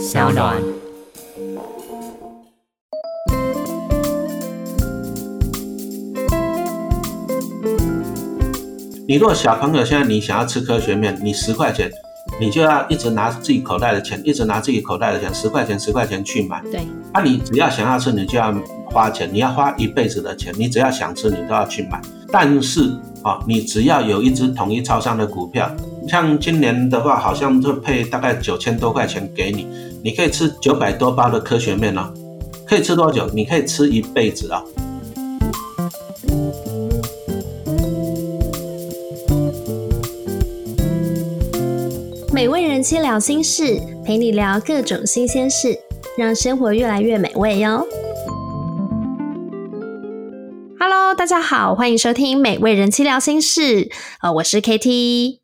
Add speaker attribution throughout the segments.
Speaker 1: 小暖。
Speaker 2: 你如果小朋友现在你想要吃科学面，你十块钱，你就要一直拿自己口袋的钱，一直拿自己口袋的钱，十块钱十块钱去买。
Speaker 1: 对，
Speaker 2: 那、你只要想要吃，你就要花钱，你要花一辈子的钱，你只要想吃，你都要去买。但是啊、你只要有一只统一超商的股票，像今年的话，好像就配大概九千多块钱给你，你可以吃九百多包的科学面哦，可以吃多久？你可以吃一辈子啊、
Speaker 3: 美味人妻聊心事，陪你聊各种新鲜事，让生活越来越美味哟。Hello，大家好，欢迎收听《美味人妻聊心事》。呃，我是 KT。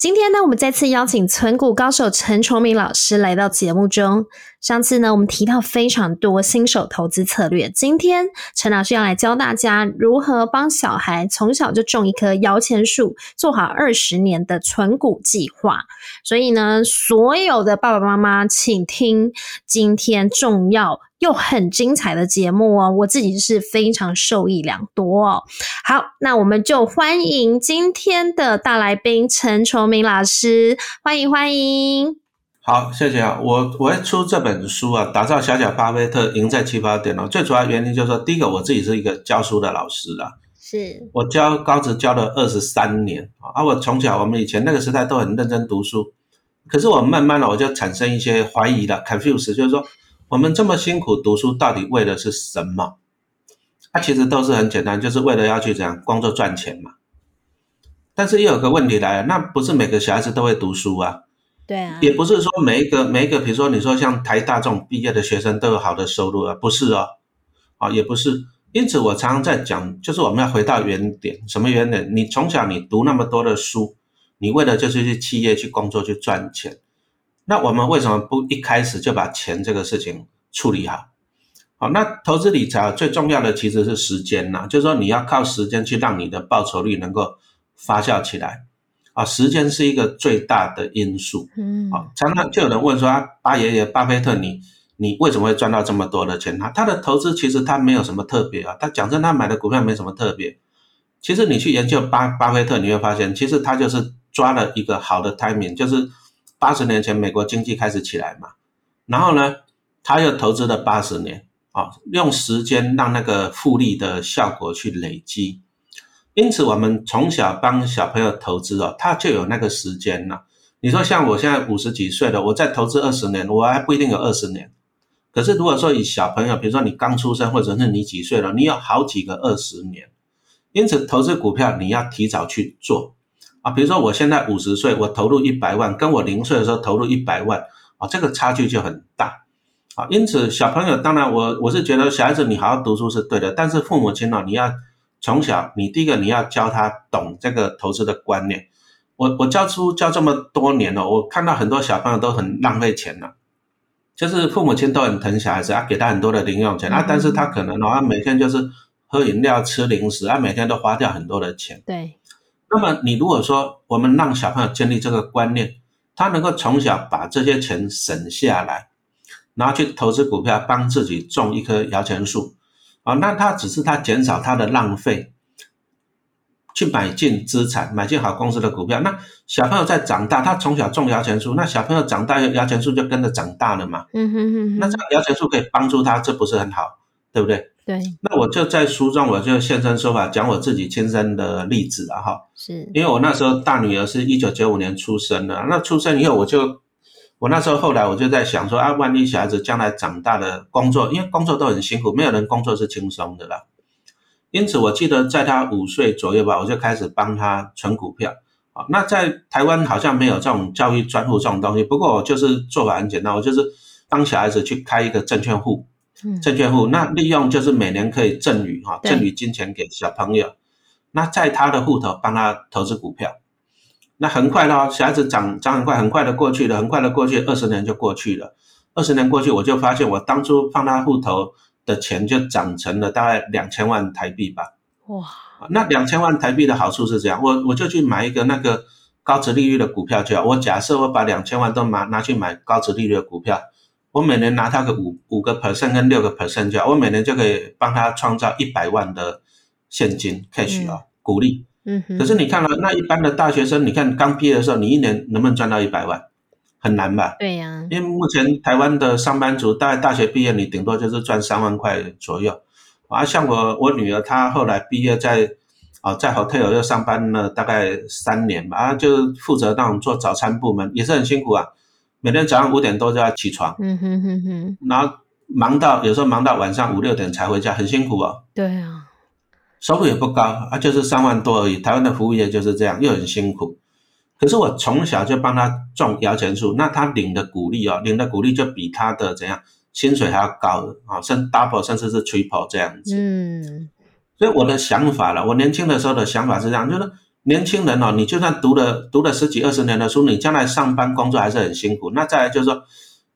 Speaker 3: 今天呢，我们再次邀请存股高手陈崇明老师来到节目中。上次呢，我们提到非常多新手投资策略，今天陈老师要来教大家如何帮小孩从小就种一棵摇钱树，做好二十年的存股计划。所以呢，所有的爸爸妈妈，请听今天重要又很精彩的节目哦！我自己是非常受益良多哦。好，那我们就欢迎今天的大来宾陈崇明老师，欢迎欢迎。
Speaker 2: 好，谢谢啊。我我会出这本书啊，打造小小巴菲特，赢在起跑点哦。最主要原因就是说，第一个我自己是一个教书的老师啦，
Speaker 3: 是
Speaker 2: 我教高职教了二十三年啊。啊我从小我们以前那个时代都很认真读书，可是我慢慢的我就产生一些怀疑了，confuse，就是说我们这么辛苦读书，到底为的是什么？它、其实都是很简单，就是为了要去怎样工作赚钱嘛。但是又有个问题来了，那不是每个小孩子都会读书啊。
Speaker 3: 对啊，
Speaker 2: 也不是说每一个每一个，比如说你说像台大这种毕业的学生都有好的收入啊，不是哦，啊也不是。因此我常常在讲，就是我们要回到原点，什么原点？你从小你读那么多的书，你为了就是去企业去工作去赚钱，那我们为什么不一开始就把钱这个事情处理好？好，那投资理财最重要的其实是时间呐，就是说你要靠时间去让你的报酬率能够发酵起来。啊，时间是一个最大的因素。
Speaker 3: 嗯，
Speaker 2: 好，常常就有人问说啊，巴爷爷巴菲特你你为什么会赚到这么多的钱？他他的投资其实他没有什么特别啊，他讲真，他买的股票没什么特别。其实你去研究巴巴菲特，你会发现，其实他就是抓了一个好的 timing，就是八十年前美国经济开始起来嘛，然后呢，他又投资了八十年啊，用时间让那个复利的效果去累积。因此，我们从小帮小朋友投资哦，他就有那个时间了。你说像我现在五十几岁了，我再投资二十年，我还不一定有二十年。可是如果说以小朋友，比如说你刚出生，或者是你几岁了，你有好几个二十年。因此，投资股票你要提早去做啊。比如说我现在五十岁，我投入一百万，跟我零岁的时候投入一百万啊，这个差距就很大啊。因此，小朋友当然我我是觉得小孩子你好好读书是对的，但是父母亲呢，你要。从小，你第一个你要教他懂这个投资的观念。我我教书教这么多年了，我看到很多小朋友都很浪费钱了，就是父母亲都很疼小孩子啊，给他很多的零用钱啊，但是他可能的话每天就是喝饮料、吃零食啊，每天都花掉很多的钱。
Speaker 3: 对。
Speaker 2: 那么你如果说我们让小朋友建立这个观念，他能够从小把这些钱省下来，然后去投资股票，帮自己种一棵摇钱树。啊，那他只是他减少他的浪费，去买进资产，买进好公司的股票。那小朋友在长大，他从小种摇钱树，那小朋友长大，摇钱树就跟着长大了嘛。
Speaker 3: 嗯哼哼
Speaker 2: 那这样摇钱树可以帮助他，这不是很好，对不对？
Speaker 3: 对，
Speaker 2: 那我就在书中，我就现身说法，讲我自己亲身的例子了哈。
Speaker 3: 是
Speaker 2: 因为我那时候大女儿是一九九五年出生的，那出生以后我就。我那时候后来我就在想说啊，万一小孩子将来长大的工作，因为工作都很辛苦，没有人工作是轻松的啦。因此，我记得在他五岁左右吧，我就开始帮他存股票。啊，那在台湾好像没有这种教育专户这种东西，不过我就是做法很简单，我就是帮小孩子去开一个证券户，证券户，那利用就是每年可以赠予哈，赠予金钱给小朋友，那在他的户头帮他投资股票。那很快咯，小孩子长长很快，很快的过去了，很快的过去，二十年就过去了。二十年过去，我就发现我当初放他户头的钱就涨成了大概两千万台币吧。
Speaker 3: 哇！
Speaker 2: 那两千万台币的好处是这样，我我就去买一个那个高值利率的股票就好。我假设我把两千万都拿拿去买高值利率的股票，我每年拿他个五五个 percent 跟六个 percent 就好，我每年就可以帮他创造一百万的现金 cash 啊、鼓励。
Speaker 3: 嗯哼，
Speaker 2: 可是你看了那一般的大学生，你看刚毕业的时候，你一年能不能赚到一百万？很难吧？
Speaker 3: 对呀、
Speaker 2: 因为目前台湾的上班族，大概大学毕业，你顶多就是赚三万块左右。啊，像我我女儿，她后来毕业在啊在 hotel 又上班了大概三年吧，啊，就负责那种做早餐部门，也是很辛苦啊。每天早上五点多就要起床，
Speaker 3: 嗯哼哼哼，
Speaker 2: 然后忙到有时候忙到晚上五六点才回家，很辛苦哦。
Speaker 3: 对啊，
Speaker 2: 收入也不高啊，就是三万多而已。台湾的服务业就是这样，又很辛苦。可是我从小就帮他种摇钱树，那他领的股利哦，领的股利就比他的怎样薪水还要高的啊，甚 double 甚至是 triple 这样子。
Speaker 3: 嗯
Speaker 2: 所以我的想法了，我年轻的时候的想法是这样，就是年轻人哦，你就算读了读了十几二十年的书，你将来上班工作还是很辛苦。那再来就是说，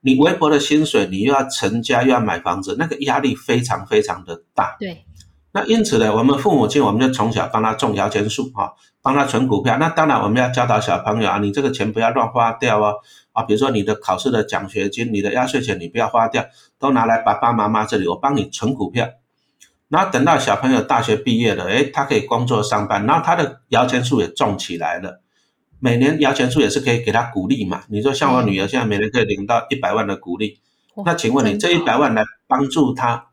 Speaker 2: 你微薄的薪水，你又要成家又要买房子，那个压力非常非常的大。
Speaker 3: 对，
Speaker 2: 那因此呢，我们父母亲我们就从小帮他种摇钱树啊，帮他存股票。那当然我们要教导小朋友啊，你这个钱不要乱花掉哦啊，比如说你的考试的奖学金、你的压岁钱，你不要花掉，都拿来爸爸妈妈这里，我帮你存股票。然后等到小朋友大学毕业了，诶，他可以工作上班，然后他的摇钱树也种起来了。每年摇钱树也是可以给他鼓励嘛。你说像我女儿现在每年可以领到一百万的鼓励，
Speaker 3: 哇
Speaker 2: 那请问你这一百万来帮助他，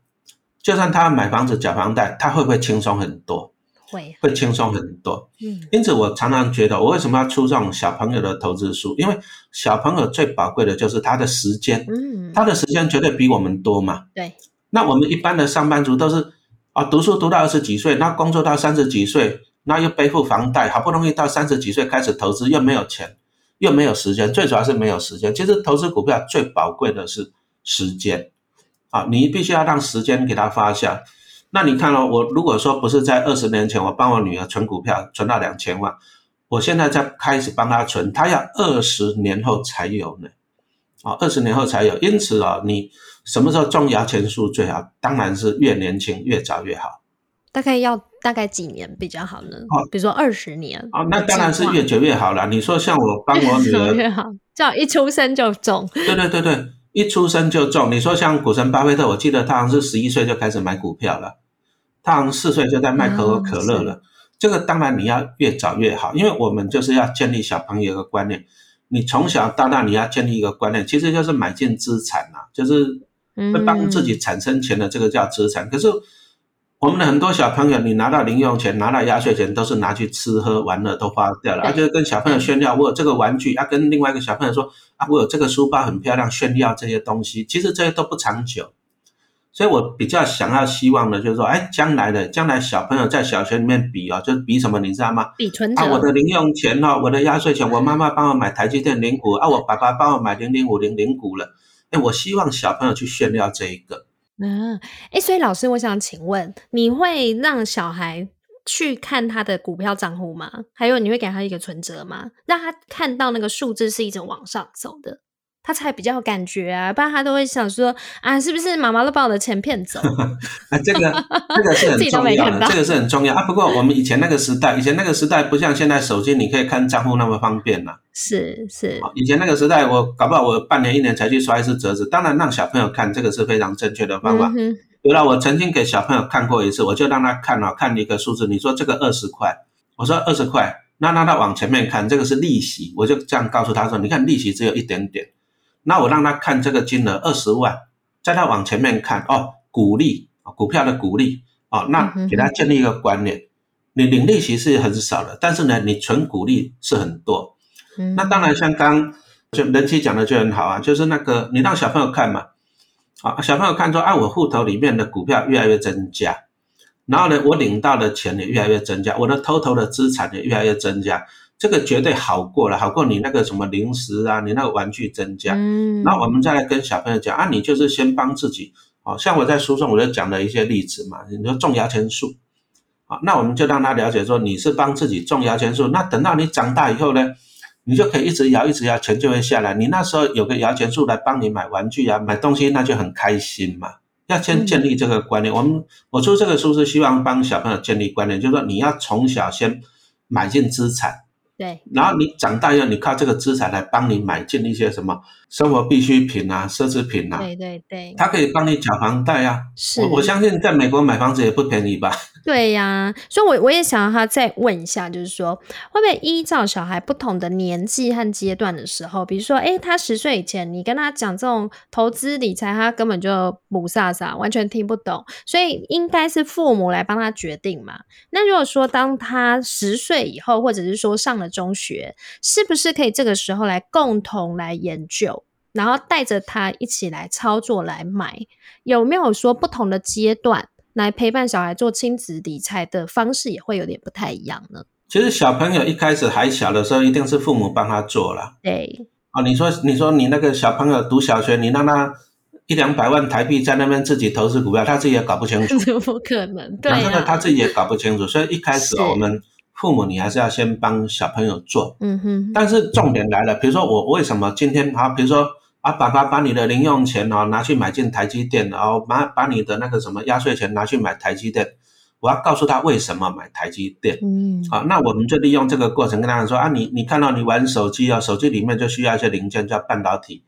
Speaker 2: 就算他买房子缴房贷，他会不会轻松很多？
Speaker 3: 会，
Speaker 2: 会轻松很多。
Speaker 3: 嗯
Speaker 2: 因此，我常常觉得，我为什么要出这种小朋友的投资书？因为小朋友最宝贵的就是他的时间，
Speaker 3: 嗯，
Speaker 2: 他的时间绝对比我们多嘛。
Speaker 3: 对，
Speaker 2: 那我们一般的上班族都是啊，读书读到二十几岁，那工作到三十几岁，那又背负房贷，好不容易到三十几岁开始投资，又没有钱，又没有时间，最主要是没有时间。其实投资股票最宝贵的是时间啊，你必须要让时间给它发酵。那你看哦，我如果说不是在二十年前我帮我女儿存股票存到两千万，我现在在开始帮她存，她要二十年后才有呢。啊，二十年后才有，因此啊，你什么时候种摇钱树最好？当然是越年轻越早越好。
Speaker 3: 大概要大概几年比较好呢？
Speaker 2: 哦
Speaker 3: 比如说二十年
Speaker 2: 啊，那当然是越久越好了。你说像我帮我女儿，
Speaker 3: 越好，最好一出生就中。
Speaker 2: 对对对对，一出生就中。你说像股神巴菲特，我记得他好像是十一岁就开始买股票了，他好像四岁就在卖可口可乐了。这个当然你要越早越好，因为我们就是要建立小朋友一个观念。你从小到大你要建立一个观念，其实就是买进资产啊，就是会帮自己产生钱的，这个叫资产。可是我们的很多小朋友，你拿到零用钱、拿到压岁钱，都是拿去吃喝玩乐都花掉了，
Speaker 3: 对
Speaker 2: 而且跟小朋友炫耀我有这个玩具，啊，跟另外一个小朋友说啊，我有这个书包很漂亮，炫耀这些东西，其实这些都不长久。所以我比较想要希望的就是说，哎，将来的将来小朋友在小学里面比哦，就是比什么，你知道吗？
Speaker 3: 比存折，
Speaker 2: 啊，我的零用钱哦，我的压岁钱，我妈妈帮我买台积电零股，啊，我爸爸帮我买零零五零零股了。哎，我希望小朋友去炫耀这一个。
Speaker 3: 嗯，哎，所以老师，我想请问，你会让小孩去看他的股票账户吗？还有，你会给他一个存折吗？让他看到那个数字是一直往上走的，他才比较有感觉啊，不然他都会想说啊，是不是妈妈都把我的钱骗走？
Speaker 2: 啊，这个这个是很 重要的，这个是很重要啊。不过我们以前那个时代，以前那个时代不像现在手机你可以看账户那么方便了、
Speaker 3: 是是，
Speaker 2: 啊。以前那个时代，我搞不好我半年一年才去刷一次折子。当然让小朋友看，这个是非常正确的方法。
Speaker 3: 嗯哼，
Speaker 2: 有了，我曾经给小朋友看过一次，我就让他看啊，看一个数字，你说这个二十块，我说二十块，那让他往前面看，这个是利息，我就这样告诉他说，你看利息只有一点点，那我让他看这个金额二十万，在他往前面看哦，股利啊，股票的股利哦，那给他建立一个观念，你领利息是很少的，但是呢，你存股利是很多。
Speaker 3: 嗯
Speaker 2: 那当然，像刚就人气讲的就很好啊，就是那个你让小朋友看嘛，啊，小朋友看说啊，我户头里面的股票越来越增加，然后呢，我领到的钱也越来越增加，我的 total 的资产也越来越增加，这个绝对好过了，好过你那个什么零食啊，你那个玩具增加。
Speaker 3: 嗯，
Speaker 2: 那我们再来跟小朋友讲啊，你就是先帮自己，好、像我在书中我就讲了一些例子嘛，你说种摇钱树，好，那我们就让他了解说你是帮自己种摇钱树，那等到你长大以后呢，你就可以一直摇一直摇，钱就会下来。你那时候有个摇钱树来帮你买玩具啊，买东西，那就很开心嘛。要先建立这个观念，我们我出这个书是希望帮小朋友建立观念，就是说你要从小先买进资产。
Speaker 3: 对，
Speaker 2: 然后你长大以后，你靠这个资产来帮你买进一些什么生活必需品啊、奢侈品啊，
Speaker 3: 对对对，
Speaker 2: 它可以帮你缴房贷啊。
Speaker 3: 是
Speaker 2: 我我相信在美国买房子也不便宜吧？
Speaker 3: 对呀，所以我我也想要他再问一下，就是说会不会依照小孩不同的年纪和阶段的时候，比如说，诶，他十岁以前，你跟他讲这种投资理财，他根本就不飒飒，完全听不懂，所以应该是父母来帮他决定嘛。那如果说当他十岁以后，或者是说上了中学，是不是可以这个时候来共同来研究，然后带着他一起来操作来买？有没有说不同的阶段？来陪伴小孩做亲子理财的方式也会有点不太一样呢。
Speaker 2: 其实小朋友一开始还小的时候，一定是父母帮他做了。
Speaker 3: 对，
Speaker 2: 哦，你说你说你那个小朋友读小学，你让他一两百万台币在那边自己投资股票，他自己也搞不清楚，
Speaker 3: 不可能。对
Speaker 2: 真的他自己也搞不清楚。所以一开始我们父母，你还是要先帮小朋友做。
Speaker 3: 嗯哼。
Speaker 2: 但是重点来了，比如说我为什么今天好，比如说。啊，爸爸把你的零用钱哦拿去买进台积电，然后把把你的那个什么压岁钱拿去买台积电，我要告诉他为什么买台积电。嗯，好，那我们就利用这个过程跟他说啊，你你看到你玩手机啊，手机里面就需要一些零件叫半导体，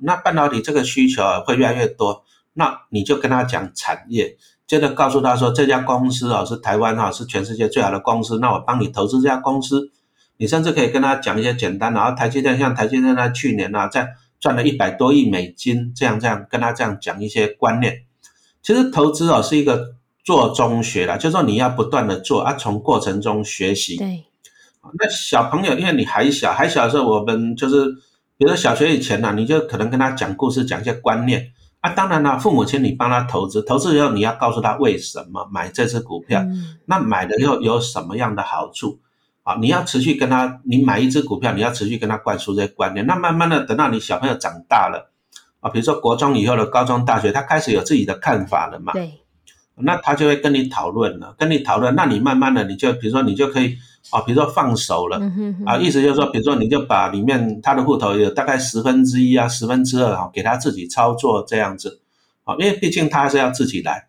Speaker 2: 那半导体这个需求会越来越多，那你就跟他讲产业，接着告诉他说这家公司哦是台湾哈是全世界最好的公司，那我帮你投资这家公司，你甚至可以跟他讲一些简单的，然后台积电像台积电在去年呢在。赚了一百多亿美金，这样这样跟他这样讲一些观念。其实投资哦是一个做中学啦，就是说你要不断的做啊，从过程中学习。
Speaker 3: 对。
Speaker 2: 那小朋友，因为你还小，还小的时候，我们就是，比如说小学以前呢，你就可能跟他讲故事，讲一些观念啊。当然了，父母亲你帮他投资，投资以后你要告诉他为什么买这只股票，那买了以后有什么样的好处。啊，你要持续跟他，你买一只股票，你要持续跟他灌输这些观念。那慢慢的，等到你小朋友长大了，啊，比如说国中以后的高中、大学，他开始有自己的看法了嘛？
Speaker 3: 对。
Speaker 2: 那他就会跟你讨论了，跟你讨论。那你慢慢的，你就比如说，你就可以啊，比如说放手了，啊，意思就是说，比如说，你就把里面他的户头有大概十分之一啊，十分之二啊，给他自己操作这样子，啊，因为毕竟他还是要自己来。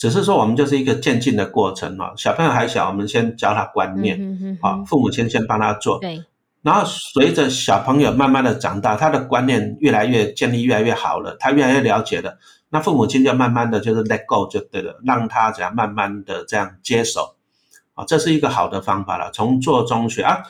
Speaker 2: 只是说，我们就是一个渐进的过程啊。小朋友还小，我们先教他观念，好，父母亲先帮他做。
Speaker 3: 对。
Speaker 2: 然后随着小朋友慢慢的长大，他的观念越来越建立越来越好了，他越来越了解了，那父母亲就慢慢的就是 let go 就对了，让他怎样慢慢的这样接手，啊，这是一个好的方法了，从做中学啊。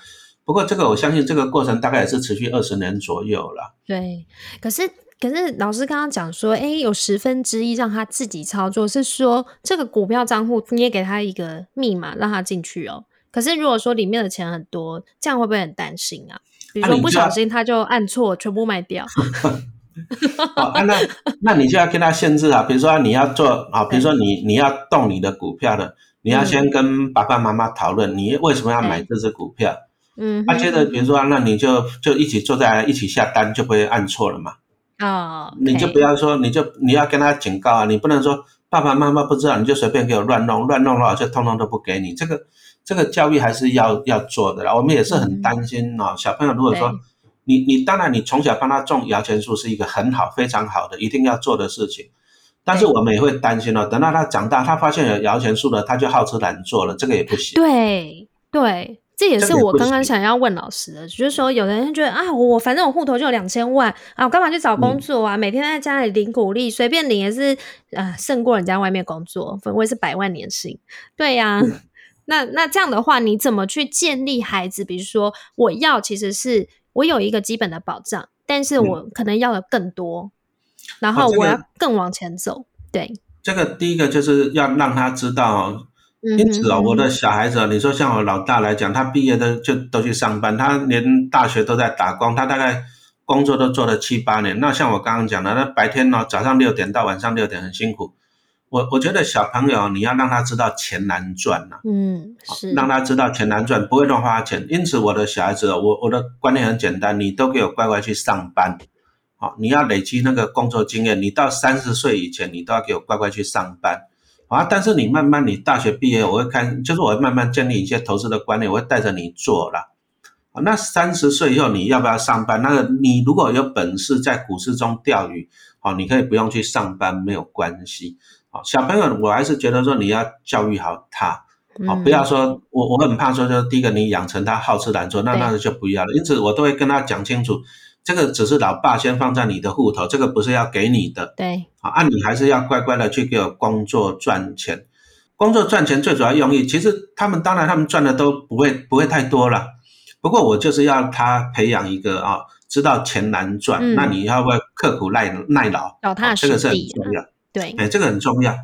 Speaker 2: 不过这个我相信这个过程大概也是持续二十年左右了。
Speaker 3: 对，可是。可是老师刚刚讲说，哎，有十分之一让他自己操作，是说这个股票账户你也给他一个密码让他进去哦。可是如果说里面的钱很多，这样会不会很担心啊？比如说不小心他就按错，全部卖掉。
Speaker 2: 那那你就要跟他限制啊，比如说你要做啊，比如说你你要动你的股票的，你要先跟爸爸妈妈讨论，你为什么要买这只股票？嗯，那接着比如说，那你就就一起坐在一起下单，就不会按错了嘛。
Speaker 3: 啊，
Speaker 2: 你就不要说，你就你要跟他警告啊，你不能说爸爸妈妈不知道，你就随便给我乱弄，乱弄的话就通通都不给你。这个这个教育还是要要做的啦。我们也是很担心哦，小朋友如果说你你当然你从小帮他种摇钱树是一个很好非常好的一定要做的事情，但是我们也会担心哦，等到他长大，他发现有摇钱树了，他就好吃懒做了，这个也不行。
Speaker 3: 对对。这也是我刚刚想要问老师的，就是说，有的人觉得啊，我反正我户头就有两千万啊，我干嘛去找工作啊？每天在家里领股利，随便领也是啊，胜过人家外面工作，我也是百万年薪。对呀，那那这样的话，你怎么去建立孩子？比如说，我要其实是我有一个基本的保障，但是我可能要的更多，然后我要更往前走。对，
Speaker 2: 这个第一个就是要让他知道。因此啊，我的小孩子，你说像我老大来讲，他毕业的就都去上班，他连大学都在打工，他大概工作都做了七八年。那像我刚刚讲的，那白天呢，早上六点到晚上六点很辛苦。我我觉得小朋友你要让他知道钱难赚呐，
Speaker 3: 嗯，是
Speaker 2: 让他知道钱难赚，不会乱花钱。因此我的小孩子，我我的观念很简单，你都给我乖乖去上班，好，你要累积那个工作经验，你到三十岁以前，你都要给我乖乖去上班。啊！但是你慢慢，你大学毕业，我会看，就是我会慢慢建立一些投资的观念，我会带着你做了。啊，那三十岁以后你要不要上班？那个你如果有本事在股市中钓鱼，好，你可以不用去上班，没有关系。好，小朋友，我还是觉得说你要教育好他。好，不要说我我很怕说，就第一个你养成他好吃懒做，那那就不要了。因此我都会跟他讲清楚，这个只是老爸先放在你的户头，这个不是要给你的。
Speaker 3: 对，
Speaker 2: 啊，啊你还是要乖乖的去给我工作赚钱。工作赚钱最主要用意，其实他们当然他们赚的都不会不会太多了，不过我就是要他培养一个啊，知道钱难赚，那你要不要刻苦耐耐劳？这个是很重要。
Speaker 3: 对，
Speaker 2: 哎，这个很重要。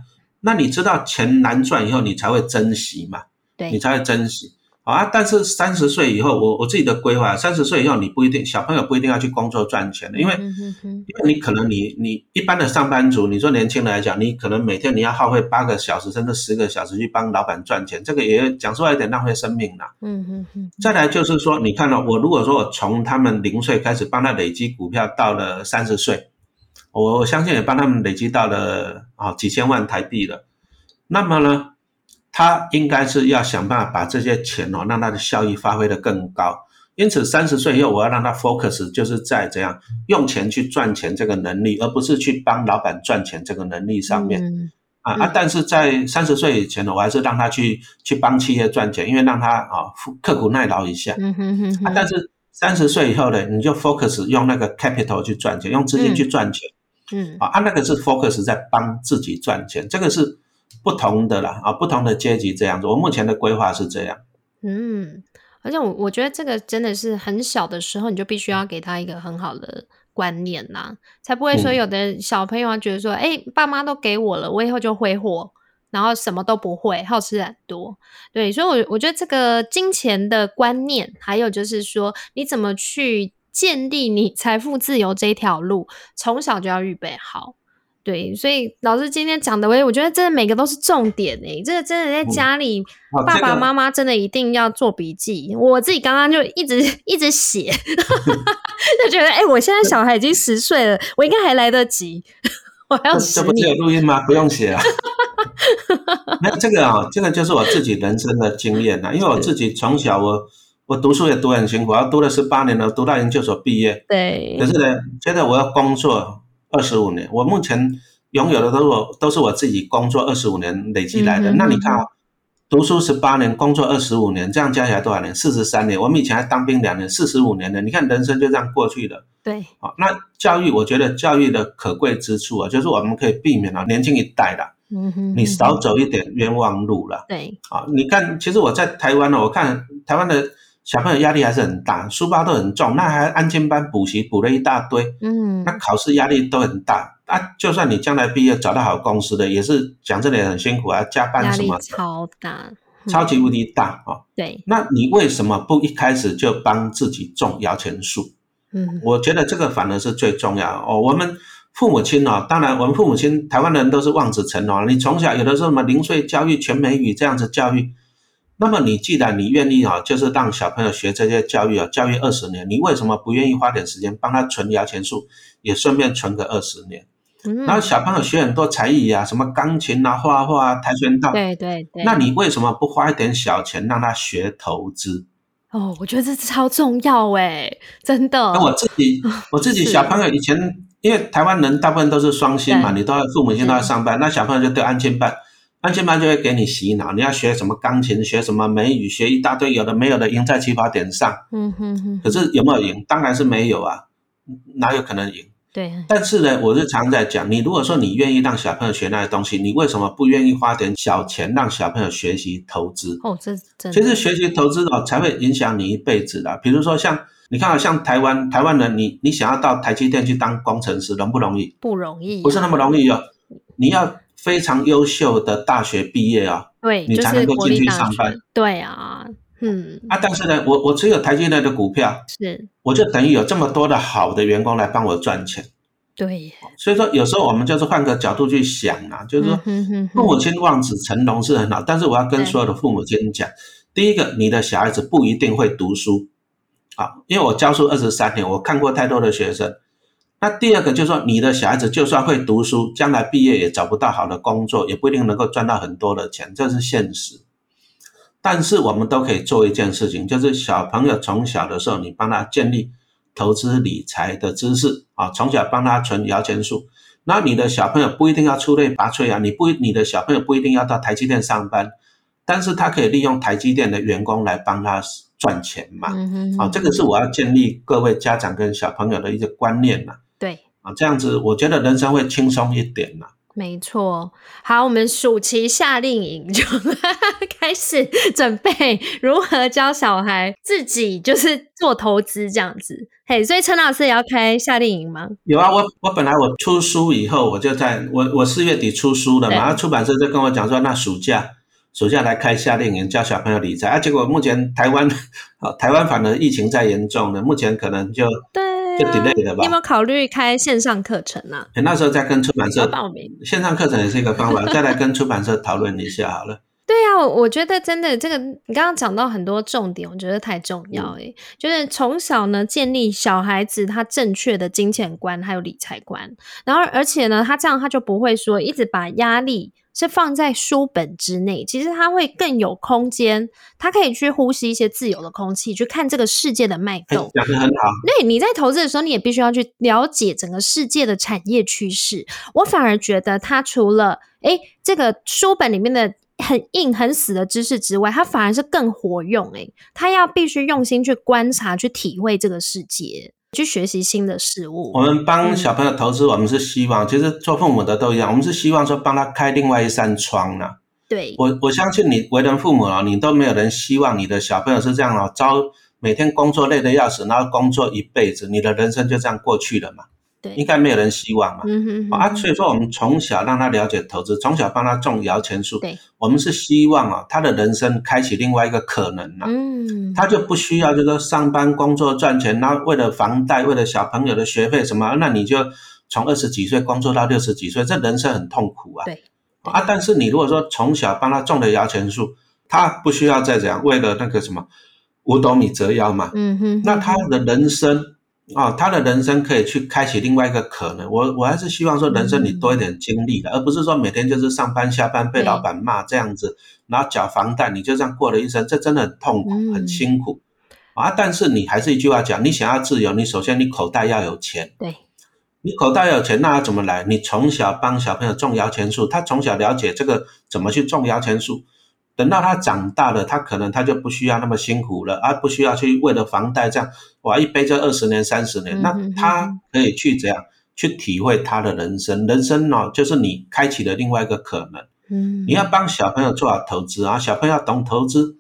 Speaker 2: 那你知道钱难赚以后，你才会珍惜嘛？
Speaker 3: 对，
Speaker 2: 你才会珍惜啊。但是三十岁以后，我我自己的规划，三十岁以后你不一定小朋友不一定要去工作赚钱的，因为因为你可能你你一般的上班族，你说年轻人来讲，你可能每天你要耗费八个小时甚至十个小时去帮老板赚钱，这个也讲出来有点浪费生命了。嗯嗯嗯。再来就是说，你看到我如果说我从他们零岁开始帮他累积股票，到了三十岁。我我相信也帮他们累积到了啊几千万台币了，那么呢，他应该是要想办法把这些钱哦，让他的效益发挥的更高。因此三十岁以后，我要让他 focus 就是在怎样用钱去赚钱这个能力，而不是去帮老板赚钱这个能力上面啊啊！但是在三十岁以前呢，我还是让他去去帮企业赚钱，因为让他啊刻苦耐劳一下。嗯哼哼。啊，但是三十岁以后呢，你就 focus 用那个 capital 去赚钱，用资金去赚钱。嗯，啊，那个是 focus 在帮自己赚钱，这个是不同的啦，啊，不同的阶级这样子。我目前的规划是这样。
Speaker 3: 嗯，而且我我觉得这个真的是很小的时候，你就必须要给他一个很好的观念呐，才不会说有的小朋友啊觉得说，哎，爸妈都给我了，我以后就挥霍，然后什么都不会，好吃懒多。对，所以，我我觉得这个金钱的观念，还有就是说，你怎么去。建立你财富自由这条路，从小就要预备好。对，所以老师今天讲的，我我觉得真的每个都是重点诶。这个真的在家里，爸爸妈妈真的一定要做笔记。我自己刚刚就一直一直写，就觉得哎，我现在小孩已经十岁了，我应该还来得及。我要
Speaker 2: 这不是有录音吗？不用写啊。那这个啊，这个就是我自己人生的经验呐，因为我自己从小我。我读书也读很辛苦，我读了十八年了，读到研究所毕业。
Speaker 3: 对。
Speaker 2: 可是呢，现在我要工作二十五年，我目前拥有的都是我都是我自己工作二十五年累积来的。那你看啊，读书十八年，工作二十五年，这样加起来多少年？四十三年。我们以前还当兵两年，四十五年的。你看人生就这样过去了。
Speaker 3: 对。
Speaker 2: 好，那教育，我觉得教育的可贵之处啊，就是我们可以避免了年轻一代的，嗯哼，你少走一点冤枉路了。
Speaker 3: 对。
Speaker 2: 啊，你看，其实我在台湾呢，我看台湾的。小朋友压力还是很大，书包都很重，那还安亲班补习补了一大堆，嗯，那考试压力都很大啊。就算你将来毕业找到好公司的，也是讲这里很辛苦啊，加班什么，
Speaker 3: 超大，
Speaker 2: 超级无敌大啊。
Speaker 3: 对，
Speaker 2: 那你为什么不一开始就帮自己种摇钱树？嗯，我觉得这个反而是最重要哦。我们父母亲哦，当然我们父母亲台湾人都是望子成龙，你从小有的时候什么零碎教育、全美语这样子教育。那么你既然你愿意啊，就是让小朋友学这些教育啊，教育二十年，你为什么不愿意花点时间帮他存摇钱树，也顺便存个二十年？然后小朋友学很多才艺啊，什么钢琴啊、画画啊、跆拳道，
Speaker 3: 对对对。
Speaker 2: 那你为什么不花一点小钱让他学投资？
Speaker 3: 哦，我觉得这超重要哎，真的。
Speaker 2: 那我自己，我自己小朋友以前，因为台湾人大部分都是双薪嘛，你都要父母亲都要上班，那小朋友就得安亲班。安全班就会给你洗脑，你要学什么钢琴，学什么美语，学一大堆有的没有的，赢在起跑点上。嗯哼哼。可是有没有赢？当然是没有啊，哪有可能赢？
Speaker 3: 对。
Speaker 2: 但是呢，我是常在讲，你如果说你愿意让小朋友学那些东西，你为什么不愿意花点小钱让小朋友学习投资？
Speaker 3: 哦，这真。
Speaker 2: 其实学习投资哦，才会影响你一辈子的。比如说像你看，像台湾台湾人，你你想要到台积电去当工程师，容不容易？
Speaker 3: 不容易，
Speaker 2: 不是那么容易哦。你要。非常优秀的大学毕业啊，
Speaker 3: 对，
Speaker 2: 你才能够进去上班。
Speaker 3: 对啊，嗯
Speaker 2: 啊，但是呢，我我持有台积电的股票，
Speaker 3: 是，
Speaker 2: 我就等于有这么多的好的员工来帮我赚钱。
Speaker 3: 对，
Speaker 2: 所以说有时候我们就是换个角度去想啊，就是说父母亲望子成龙是很好，但是我要跟所有的父母亲讲，第一个，你的小孩子不一定会读书啊，因为我教书二十三年，我看过太多的学生。那第二个就是说，你的小孩子就算会读书，将来毕业也找不到好的工作，也不一定能够赚到很多的钱，这是现实。但是我们都可以做一件事情，就是小朋友从小的时候，你帮他建立投资理财的知识啊，从小帮他存摇钱树。那你的小朋友不一定要出类拔萃啊，你不，你的小朋友不一定要到台积电上班，但是他可以利用台积电的员工来帮他赚钱嘛。啊，这个是我要建立各位家长跟小朋友的一个观念呐。
Speaker 3: 对，
Speaker 2: 啊，这样子我觉得人生会轻松一点呐。
Speaker 3: 没错。好，我们暑期夏令营就 开始准备如何教小孩自己就是做投资这样子。嘿，所以陈老师也要开夏令营吗？
Speaker 2: 有啊，我我本来我出书以后，我就在我我四月底出书了嘛，然后出版社就跟我讲说，那暑假暑假来开夏令营教小朋友理财啊，结果目前台湾啊 台湾反而疫情在严重呢，目前可能就
Speaker 3: 对、
Speaker 2: 就
Speaker 3: 啊
Speaker 2: ，delay 了吧
Speaker 3: 你有没有考虑开线上课程啊？
Speaker 2: 欸那时候再跟出版社
Speaker 3: 报名。
Speaker 2: 线上课程也是一个方法，再来跟出版社讨论一下好了。
Speaker 3: 对啊，我我觉得真的这个，你刚刚讲到很多重点，我觉得太重要诶、就是从小呢建立小孩子他正确的金钱观还有理财观，然后而且呢，他这样他就不会说一直把压力是放在书本之内，其实它会更有空间，它可以去呼吸一些自由的空气，去看这个世界的脉
Speaker 2: 哎
Speaker 3: 动。
Speaker 2: 讲的很好，
Speaker 3: 对，你在投资的时候，你也必须要去了解整个世界的产业趋势。我反而觉得，它除了诶这个书本里面的很硬很死的知识之外，它反而是更活用。诶，它要必须用心去观察、去体会这个世界，去学习新的事物
Speaker 2: 我。们帮小朋友投资，我们是希望，其实做父母的都一样，我们是希望说帮他开另外一扇窗呢、
Speaker 3: 对，
Speaker 2: 我我相信你为人父母啊，你都没有人希望你的小朋友是这样啊，朝每天工作累得要死，然后工作一辈子，你的人生就这样过去了嘛？
Speaker 3: 对。
Speaker 2: 应该没有人希望嘛。
Speaker 3: 嗯哼哼
Speaker 2: 啊，所以说我们从小让他了解投资，从小帮他种摇钱树，
Speaker 3: 对，
Speaker 2: 我们是希望啊，他的人生开启另外一个可能啊。
Speaker 3: 嗯，
Speaker 2: 他就不需要，就是说上班工作赚钱，然后为了房贷，为了小朋友的学费什么，那你就从二十几岁工作到六十几岁，这人生很痛苦啊。
Speaker 3: 对
Speaker 2: 啊，但是你如果说从小帮他种的摇钱树，他不需要再怎样，为了那个什么五斗米折腰嘛，
Speaker 3: 嗯哼，
Speaker 2: 那他的人生啊、他的人生可以去开启另外一个可能。我我还是希望说，人生你多一点经历的，而不是说每天就是上班下班被老板骂这样子，然后缴房贷，你就这样过了一生，这真的很痛苦，
Speaker 3: 嗯
Speaker 2: 很辛苦啊。但是你还是一句话讲，你想要自由，你首先你口袋要有钱。
Speaker 3: 对，
Speaker 2: 你口袋有钱，那要怎么来？你从小帮小朋友种摇钱树，他从小了解这个怎么去种摇钱树，等到他长大了，他可能他就不需要那么辛苦了，而不需要去为了房贷这样，哇，一背就二十年、三十年，那他可以去怎样去体会他的人生？人生呢、就是你开启了另外一个可能。
Speaker 3: 嗯，
Speaker 2: 你要帮小朋友做好投资啊，小朋友懂投资，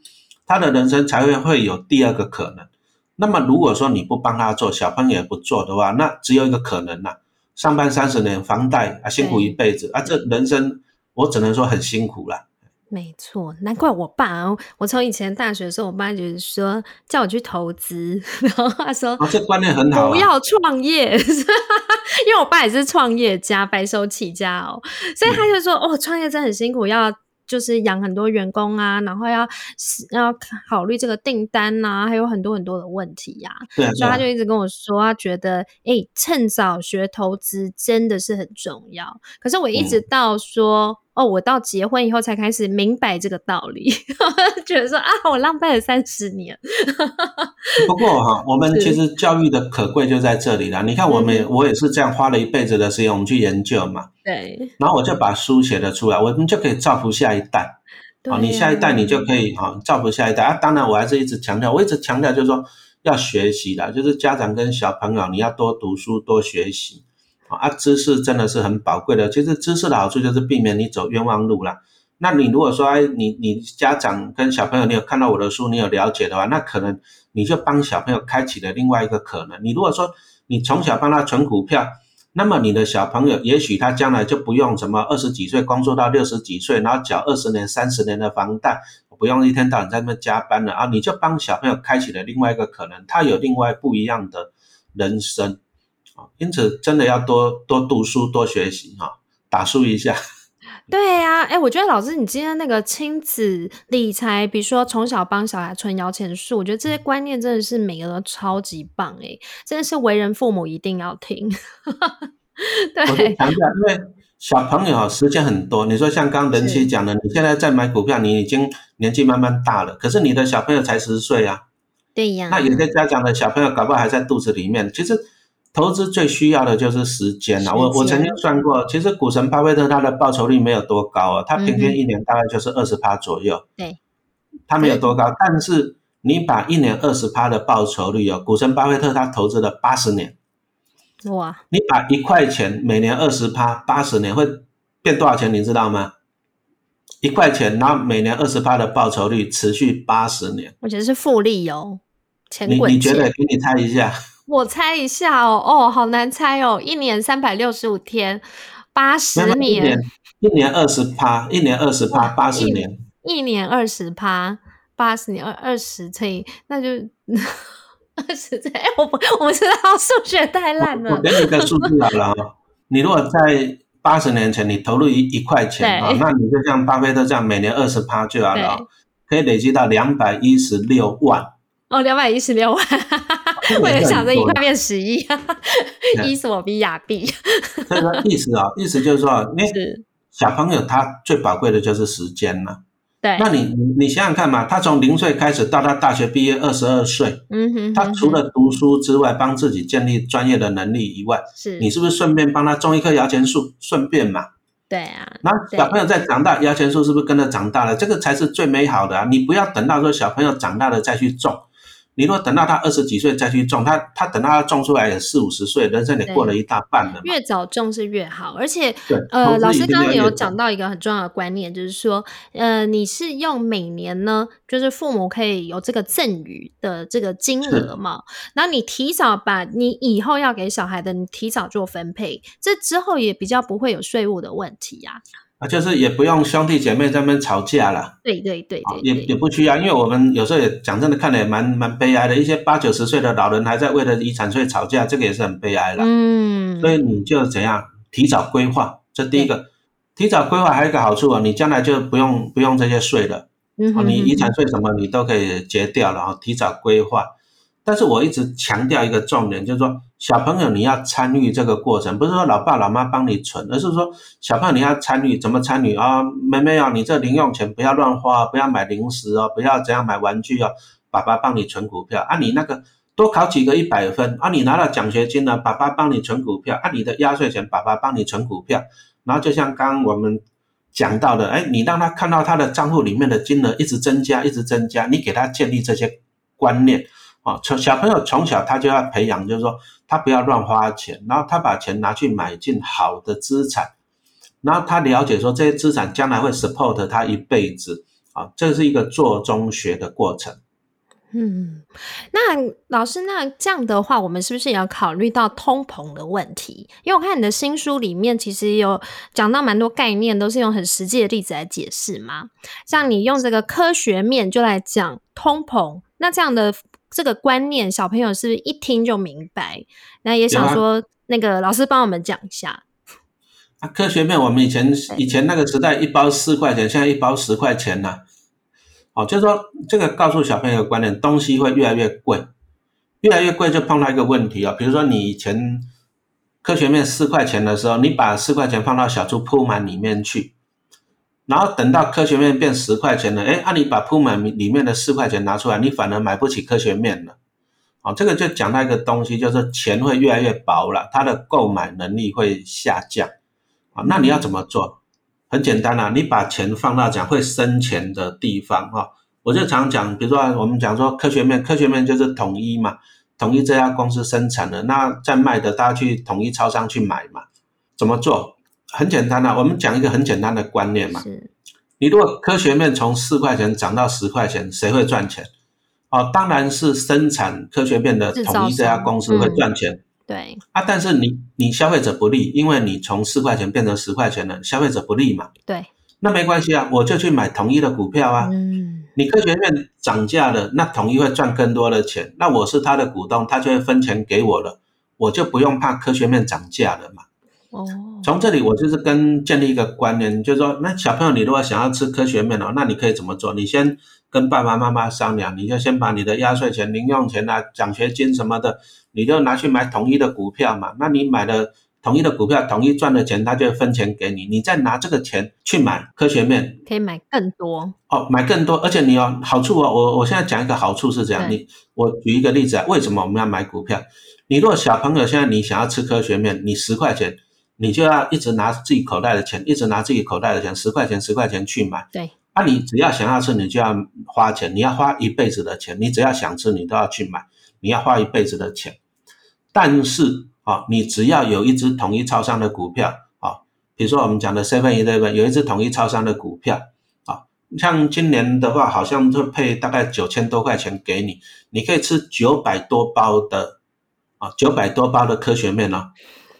Speaker 2: 他的人生才会会有第二个可能。那么如果说你不帮他做，小朋友也不做的话，那只有一个可能啊、上班三十年，房贷啊，辛苦一辈子啊，这人生我只能说很辛苦啦。
Speaker 3: 没错，难怪我爸哦，我从以前大学的时候，我爸就是说叫我去投资，然后他说
Speaker 2: 啊，这观念很好、啊。
Speaker 3: 不要创业，因为我爸也是创业家，白手起家哦，所以他就说、哦，创业真的很辛苦，要就是养很多员工啊，然后要要考虑这个订单呐、还有很多很多的问题呀、
Speaker 2: 对啊，对啊
Speaker 3: 所以他就一直跟我说，他觉得诶、趁早学投资真的是很重要。可是我一直到说。哦，我到结婚以后才开始明白这个道理，觉得说啊，我浪费了三十年。
Speaker 2: 不过哈、我们 其实教育的可贵就在这里了。你看，我们、
Speaker 3: 嗯
Speaker 2: 我也是这样花了一辈子的时间，我们去研究嘛，
Speaker 3: 对，
Speaker 2: 然后我就把书写了出来，我们就可以造福下一代。啊，你下一代你就可以哈、造福下一代啊。当然，我还是一直强调，我一直强调就是说要学习的，就是家长跟小朋友你要多读书多学习啊，知识真的是很宝贵的。其实知识的好处就是避免你走冤枉路啦。那你如果说哎，你你家长跟小朋友你有看到我的书，你有了解的话，那可能你就帮小朋友开启了另外一个可能。你如果说你从小帮他存股票，那么你的小朋友，也许他将来就不用什么二十几岁工作到六十几岁，然后缴二十年、三十年的房贷，不用一天到晚在那边加班了啊！你就帮小朋友开启了另外一个可能，他有另外不一样的人生啊！因此，真的要多多读书、多学习哈，打书一下。
Speaker 3: 对呀、哎、我觉得老师你今天那个亲子理财，比如说从小帮小孩存摇钱树，我觉得这些观念真的是每个都超级棒哎、真的是为人父母一定要听。对，
Speaker 2: 强调，因为小朋友时间很多，你说像刚刚人妻讲的，你现在在买股票，你已经年纪慢慢大了，可是你的小朋友才十岁啊。
Speaker 3: 对呀，
Speaker 2: 那有些家长的小朋友搞不好还在肚子里面，其实投资最需要的就是时间
Speaker 3: 了
Speaker 2: 啊。我我曾经算过，其实股神巴菲特他的报酬率没有多高啊，他平均一年大概就是二十趴左右。
Speaker 3: 对，
Speaker 2: 他没有多高，但是你把一年二十趴的报酬率哦，股神巴菲特他投资了八十年，
Speaker 3: 哇，
Speaker 2: 你把一块钱每年二十趴，八十年会变多少钱？你知道吗？一块钱，然后每年二十趴的报酬率持续八十年，
Speaker 3: 我觉得是复利哦，钱
Speaker 2: 你
Speaker 3: 滚
Speaker 2: 你觉得？
Speaker 3: 钱。
Speaker 2: 给你猜一下，
Speaker 3: 我猜一下哦，哦，好难猜哦，一年三百六十五天，八
Speaker 2: 没
Speaker 3: 十
Speaker 2: 年
Speaker 3: 年，
Speaker 2: 一年二十趴，一年二十趴，八十年，
Speaker 3: 一年二十趴，八十年二二十乘以，那就 二十乘以，哎我不我不知道数学太烂了。
Speaker 2: 我给你一个数字好了哦，你如果在八十年前你投入一一块钱啊、
Speaker 3: 对
Speaker 2: 那你就像巴菲特这样每年二十趴就好了哦，可以累积到两百一十六万。
Speaker 3: 哦，两百一十六万，
Speaker 2: 这个
Speaker 3: 我也想着一块变十亿，伊索比亚币
Speaker 2: 意思啊、意思就是说，因为，小朋友他最宝贵的就是时间了。
Speaker 3: 对，
Speaker 2: 那你你你想想看嘛，他从零岁开始到他大学毕业二十二岁，
Speaker 3: 嗯哼，
Speaker 2: 他除了读书之外，帮自己建立专业的能力以外，
Speaker 3: 是
Speaker 2: 你是不是顺便帮他种一棵摇钱树？顺便嘛，
Speaker 3: 对啊，
Speaker 2: 然后小朋友在长大，摇钱树是不是跟着长大了？这个才是最美好的啊！你不要等到说小朋友长大了再去种，你如果等到他二十几岁再去种，他他等到他种出来也四五十岁，人生也过了一大半了。
Speaker 3: 越早种是越好，而且，呃，老师刚刚有讲到一个很重要的观念，就是说，呃，你是用每年呢，就是父母可以有这个赠与的这个金额嘛，然后你提早把你以后要给小孩的，你提早做分配，这之后也比较不会有税务的问题呀、
Speaker 2: 啊，就是也不用兄弟姐妹在那边吵架了。
Speaker 3: 对对对
Speaker 2: 啊也
Speaker 3: 对对，
Speaker 2: 也不需要，因为我们有时候也讲真的，看的也蛮蛮悲哀的。一些八九十岁的老人还在为了遗产税吵架，这个也是很悲哀了。
Speaker 3: 嗯，
Speaker 2: 所以你就怎样提早规划，这第一个。提早规划还有一个好处啊，你将来就不用不用这些税了。哦，
Speaker 3: 嗯哼
Speaker 2: 你遗产税什么你都可以结掉了啊，提早规划。但是我一直强调一个重点，就是说小朋友你要参与这个过程，不是说老爸老妈帮你存，而是说小朋友你要参与，怎么参与？啊？妹妹啊，你这零用钱不要乱花，不要买零食哦，不要怎样买玩具哦，爸爸帮你存股票。啊，你那个多考几个一百分啊，你拿了奖学金了，爸爸帮你存股票啊，你的压岁钱爸爸帮你存股票，然后就像刚刚我们讲到的，哎，你让他看到他的账户里面的金额一直增加，一直增加，你给他建立这些观念。啊，从小朋友从小他就要培养，就是说他不要乱花钱，然后他把钱拿去买进好的资产，然后他了解说这些资产将来会 support 他一辈子啊，这是一个做中学的过程。
Speaker 3: 嗯，那老师，那这样的话，我们是不是也要考虑到通膨的问题？因为我看你的新书里面其实有讲到蛮多概念，都是用很实际的例子来解释嘛。像你用这个科学面就来讲通膨，那这样的这个观念，小朋友是不是一听就明白？那也想说，那个老师帮我们讲一下。
Speaker 2: 啊，科学面我们以前以前那个时代一包四块钱，现在一包十块钱了、哦，就是说这个告诉小朋友的观念，东西会越来越贵，越来越贵就碰到一个问题啊、比如说你以前科学面四块钱的时候，你把四块钱放到小猪铺满里面去，然后等到科学面变十块钱了，哎，啊你把铺满里面的四块钱拿出来，你反而买不起科学面了。哦，这个就讲到一个东西，就是钱会越来越薄了，它的购买能力会下降。啊，那你要怎么做？很简单啊，你把钱放到讲会生钱的地方哈、我就常讲，比如说我们讲说科学面，科学面就是统一嘛，统一这家公司生产的，那在卖的大家去统一超商去买嘛。怎么做？很简单啊，我们讲一个很简单的观念嘛。
Speaker 3: 是，
Speaker 2: 你如果科学面从四块钱涨到十块钱，谁会赚钱？哦，当然是生产科学面的统一这家公司会
Speaker 3: 嗯
Speaker 2: 赚钱。
Speaker 3: 对
Speaker 2: 啊，但是你你消费者不利，因为你从四块钱变成十块钱了，消费者不利嘛。
Speaker 3: 对，
Speaker 2: 那没关系啊，我就去买统一的股票啊。
Speaker 3: 嗯，
Speaker 2: 你科学面涨价了，那统一会赚更多的钱，那我是他的股东，他就会分钱给我了，我就不用怕科学面涨价了嘛。
Speaker 3: 哦，
Speaker 2: 从这里我就是跟建立一个观念，就是说，那小朋友你如果想要吃科学面哦，那你可以怎么做？你先跟爸爸妈妈商量，你就先把你的压岁钱、零用钱啊、奖学金什么的，你就拿去买统一的股票嘛。那你买了统一的股票，统一赚的钱，他就分钱给你，你再拿这个钱去买科学面
Speaker 3: 可以买更多，
Speaker 2: 哦，买更多，而且你有好处哦。我我现在讲一个好处是这样，你我举一个例子啊，为什么我们要买股票？你如果小朋友现在你想要吃科学面，你十块钱，你就要一直拿自己口袋的钱，一直拿自己口袋的钱，十块钱十块钱去买。
Speaker 3: 对，
Speaker 2: 啊，你只要想要吃，你就要花钱，你要花一辈子的钱。你只要想吃，你都要去买，你要花一辈子的钱。但是啊，你只要有一只统一超商的股票啊，比如说我们讲的 Seven Eleven 有一只统一超商的股票啊，像今年的话，好像会配大概九千多块钱给你，你可以吃九百多包的啊，九百多包的科学面哦，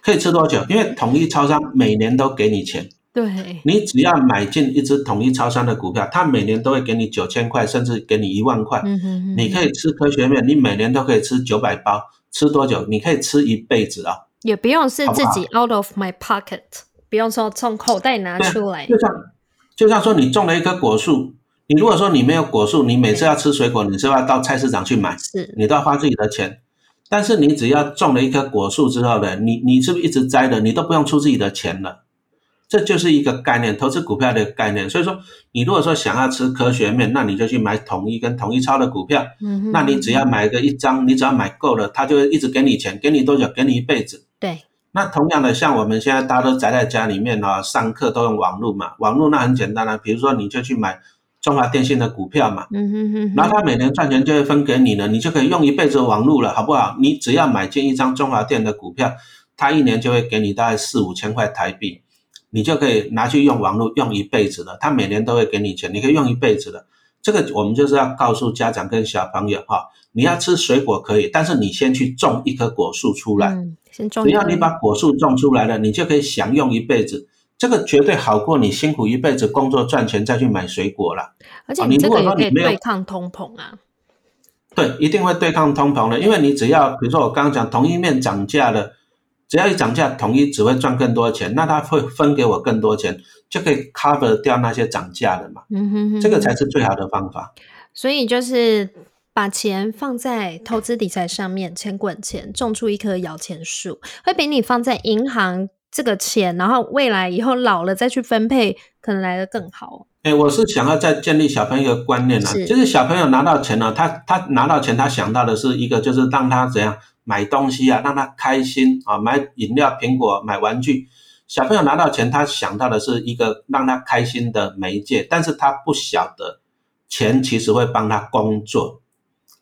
Speaker 2: 可以吃多久？因为统一超商每年都给你钱，
Speaker 3: 对，
Speaker 2: 你只要买进一只统一超商的股票，它每年都会给你九千块，甚至给你一万块，
Speaker 3: 嗯哼哼，
Speaker 2: 你可以吃科学面，你每年都可以吃九百包，吃多久？你可以吃一辈子啊！
Speaker 3: 也不用是自己 out of my pocket，不用说从口袋拿出来，
Speaker 2: 就像就像说你种了一棵果树，你如果说你没有果树，你每次要吃水果，你是要到菜市场去买，
Speaker 3: 是，
Speaker 2: 你都要花自己的钱。但是你只要种了一棵果树之后呢，你你是不是一直摘的，你都不用出自己的钱了？这就是一个概念，投资股票的概念。所以说，你如果说想要吃科学面，那你就去买统一跟统一超的股票。
Speaker 3: 嗯，
Speaker 2: 那你只要买个一张，你只要买够了，他就会一直给你钱，给你多久？给你一辈子。
Speaker 3: 对，
Speaker 2: 那同样的，像我们现在大家都宅在家里面啊，上课都用网络嘛，网络那很简单啊，比如说你就去买中华电信的股票嘛，
Speaker 3: 嗯哼哼
Speaker 2: 然
Speaker 3: 哼，
Speaker 2: 后他每年赚钱就会分给你了，你就可以用一辈子的网络了，好不好？你只要买进一张中华电的股票，他一年就会给你大概四五千块台币，你就可以拿去用网络用一辈子了。他每年都会给你钱，你可以用一辈子的。这个我们就是要告诉家长跟小朋友哈，你要吃水果可以，但是你先去种一棵果树出来。
Speaker 3: 嗯，先种
Speaker 2: 只要你把果树种出来了，你就可以享用一辈子。这个绝对好过你辛苦一辈子工作赚钱再去买水果了。
Speaker 3: 而且你这个也可以对抗通膨啊，
Speaker 2: 对，一定会对抗通膨的，因为你只要比如说我刚刚讲同一面涨价了，只要一涨价，统一只会赚更多钱，那他会分给我更多钱，就可以 cover 掉那些涨价的嘛。
Speaker 3: 嗯哼哼，
Speaker 2: 这个才是最好的方法。
Speaker 3: 所以就是把钱放在投资理财上面，钱滚钱，种出一棵摇钱树，会比你放在银行这个钱，然后未来以后老了再去分配，可能来的更好。
Speaker 2: 哎，我是想要再建立小朋友的观念啊，
Speaker 3: 是
Speaker 2: 就是小朋友拿到钱呢、他他拿到钱，他想到的是一个就是让他怎样买东西啊，让他开心啊，买饮料、苹果、买玩具。小朋友拿到钱，他想到的是一个让他开心的媒介，但是他不晓得钱其实会帮他工作，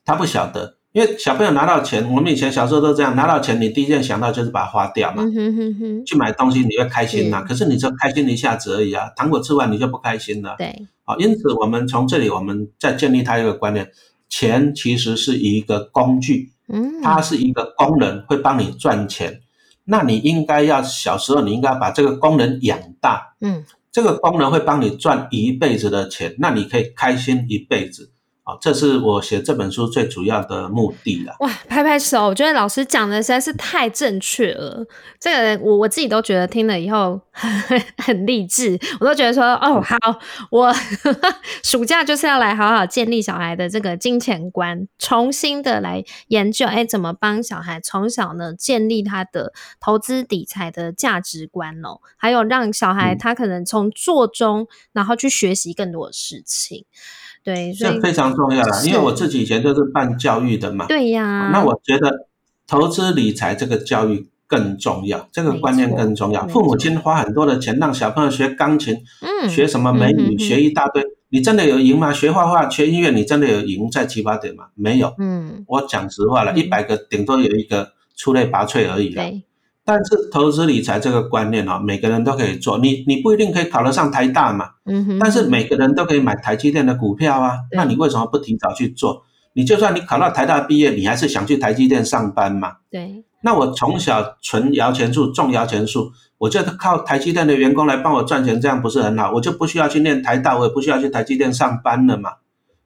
Speaker 2: 他不晓得，因为小朋友拿到钱，我们以前小时候都这样，拿到钱你第一件想到就是把它花掉嘛，
Speaker 3: 嗯哼哼哼，
Speaker 2: 去买东西你会开心嘛，
Speaker 3: 是
Speaker 2: 可是你就开心一下子而已啊，糖果吃完你就不开心了。
Speaker 3: 对，
Speaker 2: 好，因此我们从这里我们再建立他一个观念，钱其实是一个工具，
Speaker 3: 嗯，
Speaker 2: 它是一个功能，会帮你赚钱。那你应该要小时候你应该把这个功能养大，
Speaker 3: 嗯，
Speaker 2: 这个功能会帮你赚一辈子的钱，那你可以开心一辈子。啊，这是我写这本书最主要的目的了。
Speaker 3: 哇，拍拍手！我觉得老师讲的实在是太正确了。这个我我自己都觉得听了以后很 很励志，我都觉得说哦好，我 暑假就是要来好好建立小孩的这个金钱观，重新的来研究，哎，怎么帮小孩从小呢建立他的投资理财的价值观哦，还有让小孩
Speaker 2: 嗯
Speaker 3: 他可能从做中，然后去学习更多的事情。对，
Speaker 2: 这非常重要了，因为我自己以前就是办教育的嘛。
Speaker 3: 对呀，
Speaker 2: 那我觉得投资理财这个教育更重要，这个观念更重要。父母亲花很多的钱让小朋友学钢琴，
Speaker 3: 嗯
Speaker 2: 学什么美
Speaker 3: 女，
Speaker 2: 学一大堆，你真的有赢吗？学画画、学音乐，你真的有赢在起跑点吗？没有。
Speaker 3: 嗯，
Speaker 2: 我讲实话了，
Speaker 3: 嗯
Speaker 2: 一百个顶多有一个出类拔萃而已了。
Speaker 3: 对，
Speaker 2: 但是投资理财这个观念啊，每个人都可以做，你你不一定可以考得上台大嘛，
Speaker 3: 嗯哼，
Speaker 2: 但是每个人都可以买台积电的股票啊，那你为什么不提早去做？你就算你考到台大毕业，你还是想去台积电上班嘛？
Speaker 3: 对，
Speaker 2: 那我从小存摇钱树，种摇钱树，我就靠台积电的员工来帮我赚钱，这样不是很好？我就不需要去念台大，我也不需要去台积电上班了嘛？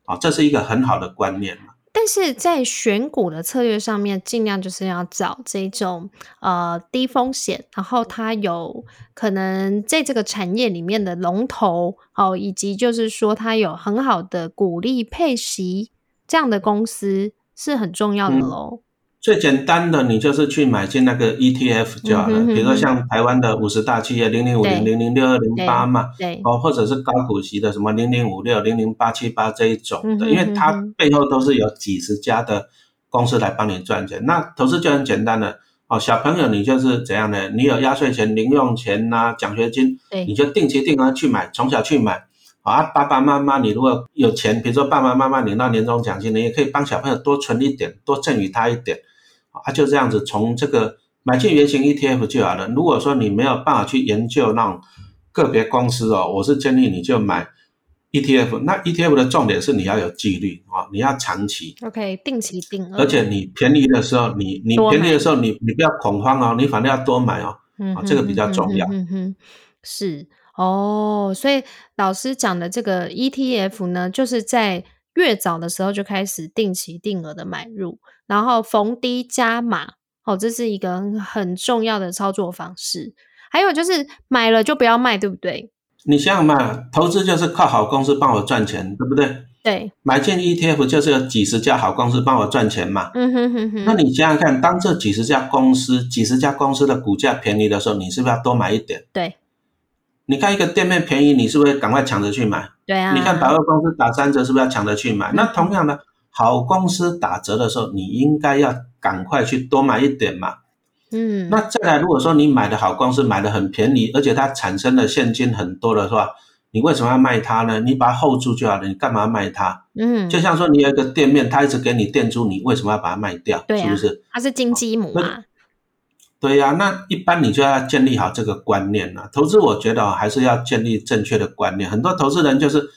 Speaker 2: 啊，这是一个很好的观念嘛。
Speaker 3: 但是在选股的策略上面，尽量就是要找这种呃低风险，然后它有可能在这个产业里面的龙头哦，以及就是说它有很好的股利配息这样的公司是很重要的
Speaker 2: 嗯
Speaker 3: 喽。
Speaker 2: 最简单的，你就是去买进那个 ETF 就好了，
Speaker 3: 嗯哼哼
Speaker 2: 比如说像台湾的五十大企业零零五零、零零六二零八嘛，
Speaker 3: 对，
Speaker 2: 哦，或者是高股息的什么零零五六、零零八七八这一种的，
Speaker 3: 嗯哼
Speaker 2: 因为它背后都是有几十家的公司来帮你赚钱。那投资就很简单了哦，小朋友你就是怎样呢？你有压岁钱、零用钱呐、奖学金，你就定期定额去买，从小去买。啊，爸爸妈妈，你如果有钱，比如说爸爸妈妈领到年终奖金，你也可以帮小朋友多存一点，多赠予他一点。啊，就这样子，从这个买进原型 ETF 就好了。如果说你没有办法去研究那种个别公司哦，我是建议你就买 ETF。那 ETF 的重点是你要有纪律啊，你要长期。
Speaker 3: OK，定期定额。
Speaker 2: 而且你便宜的时候，你你便宜的时候，你你不要恐慌哦，你反正要多买哦。嗯，这个比较重要。
Speaker 3: 嗯哼，是。哦，所以老师讲的这个 ETF 呢，就是在越早的时候就开始定期定额的买入，然后逢低加码。哦，这是一个很重要的操作方式。还有就是买了就不要卖，对不对？
Speaker 2: 你想想嘛，投资就是靠好公司帮我赚钱，对不对？
Speaker 3: 对，
Speaker 2: 买进 ETF 就是有几十家好公司帮我赚钱嘛。嗯哼哼哼。那你想想看，当这几十家公司、几十家公司的股价便宜的时候，你是不是要多买一点？
Speaker 3: 对。
Speaker 2: 你看一个店面便宜，你是不是赶快抢着去买？
Speaker 3: 对啊。
Speaker 2: 你看百货公司打三折，是不是要抢着去买？那同样的，好公司打折的时候，你应该要赶快去多买一点嘛。嗯。那再来，如果说你买的好公司买的很便宜，而且它产生的现金很多的话，你为什么要卖它呢？你把它 hold 住就好了，你干嘛卖它？嗯。就像说你有一个店面，它一直给你店租，你为什么要把它卖掉？
Speaker 3: 对
Speaker 2: 是不是？
Speaker 3: 它是金鸡母嘛。
Speaker 2: 对呀，那一般你就要建立好这个观念了。投资我觉得还是要建立正确的观念。很多投资人就是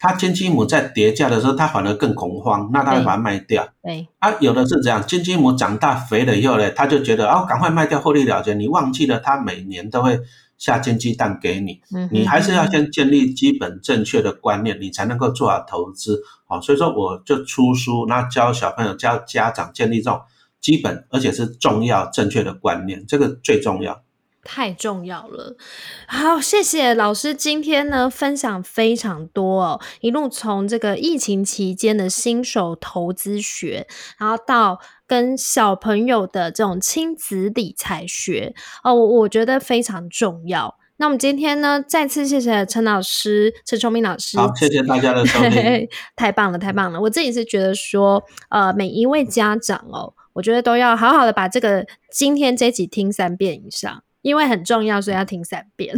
Speaker 2: 他金鸡母在跌价的时候，他反而更恐慌，那他会把它卖掉。
Speaker 3: 对
Speaker 2: 啊，有的是这样，金鸡母长大肥了以后呢，他就觉得哦，赶快卖掉获利了结。你忘记了他每年都会下金鸡蛋给你。嗯，你还是要先建立基本正确的观念，你才能够做好投资。好，所以说我就出书，那教小朋友、教家长建立这种。基本而且是重要正确的观念，这个最重要，
Speaker 3: 太重要了。好，谢谢老师今天呢分享非常多哦，一路从这个疫情期间的新手投资学，然后到跟小朋友的这种亲子理财学哦，我觉得非常重要。那我们今天呢，再次谢谢陈老师、陈崇明老师。
Speaker 2: 好，谢谢大家的收听，
Speaker 3: 太棒了，太棒了！我自己是觉得说，呃，每一位家长哦。我觉得都要好好的把这个今天这集听三遍以上，因为很重要，所以要听三遍。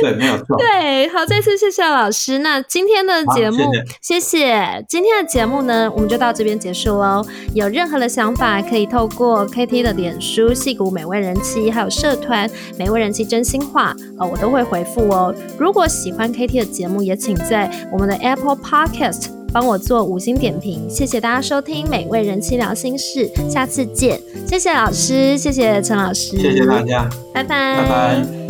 Speaker 2: 对，没有 错。
Speaker 3: 对，好，再次谢谢老师。那今天的节目，谢谢。今天的节目呢，我们就到这边结束喽。有任何的想法，可以透过 KT 的脸书、戏骨美味人妻，还有社团美味人妻真心话，呃，我都会回复哦。如果喜欢 KT 的节目，也请在我们的 Apple Podcast。帮我做五星点评，谢谢大家收听《美味人妻聊心事》，下次见。谢谢老师，谢谢陈老师，
Speaker 2: 谢谢大家，
Speaker 3: 拜拜，
Speaker 2: 拜拜。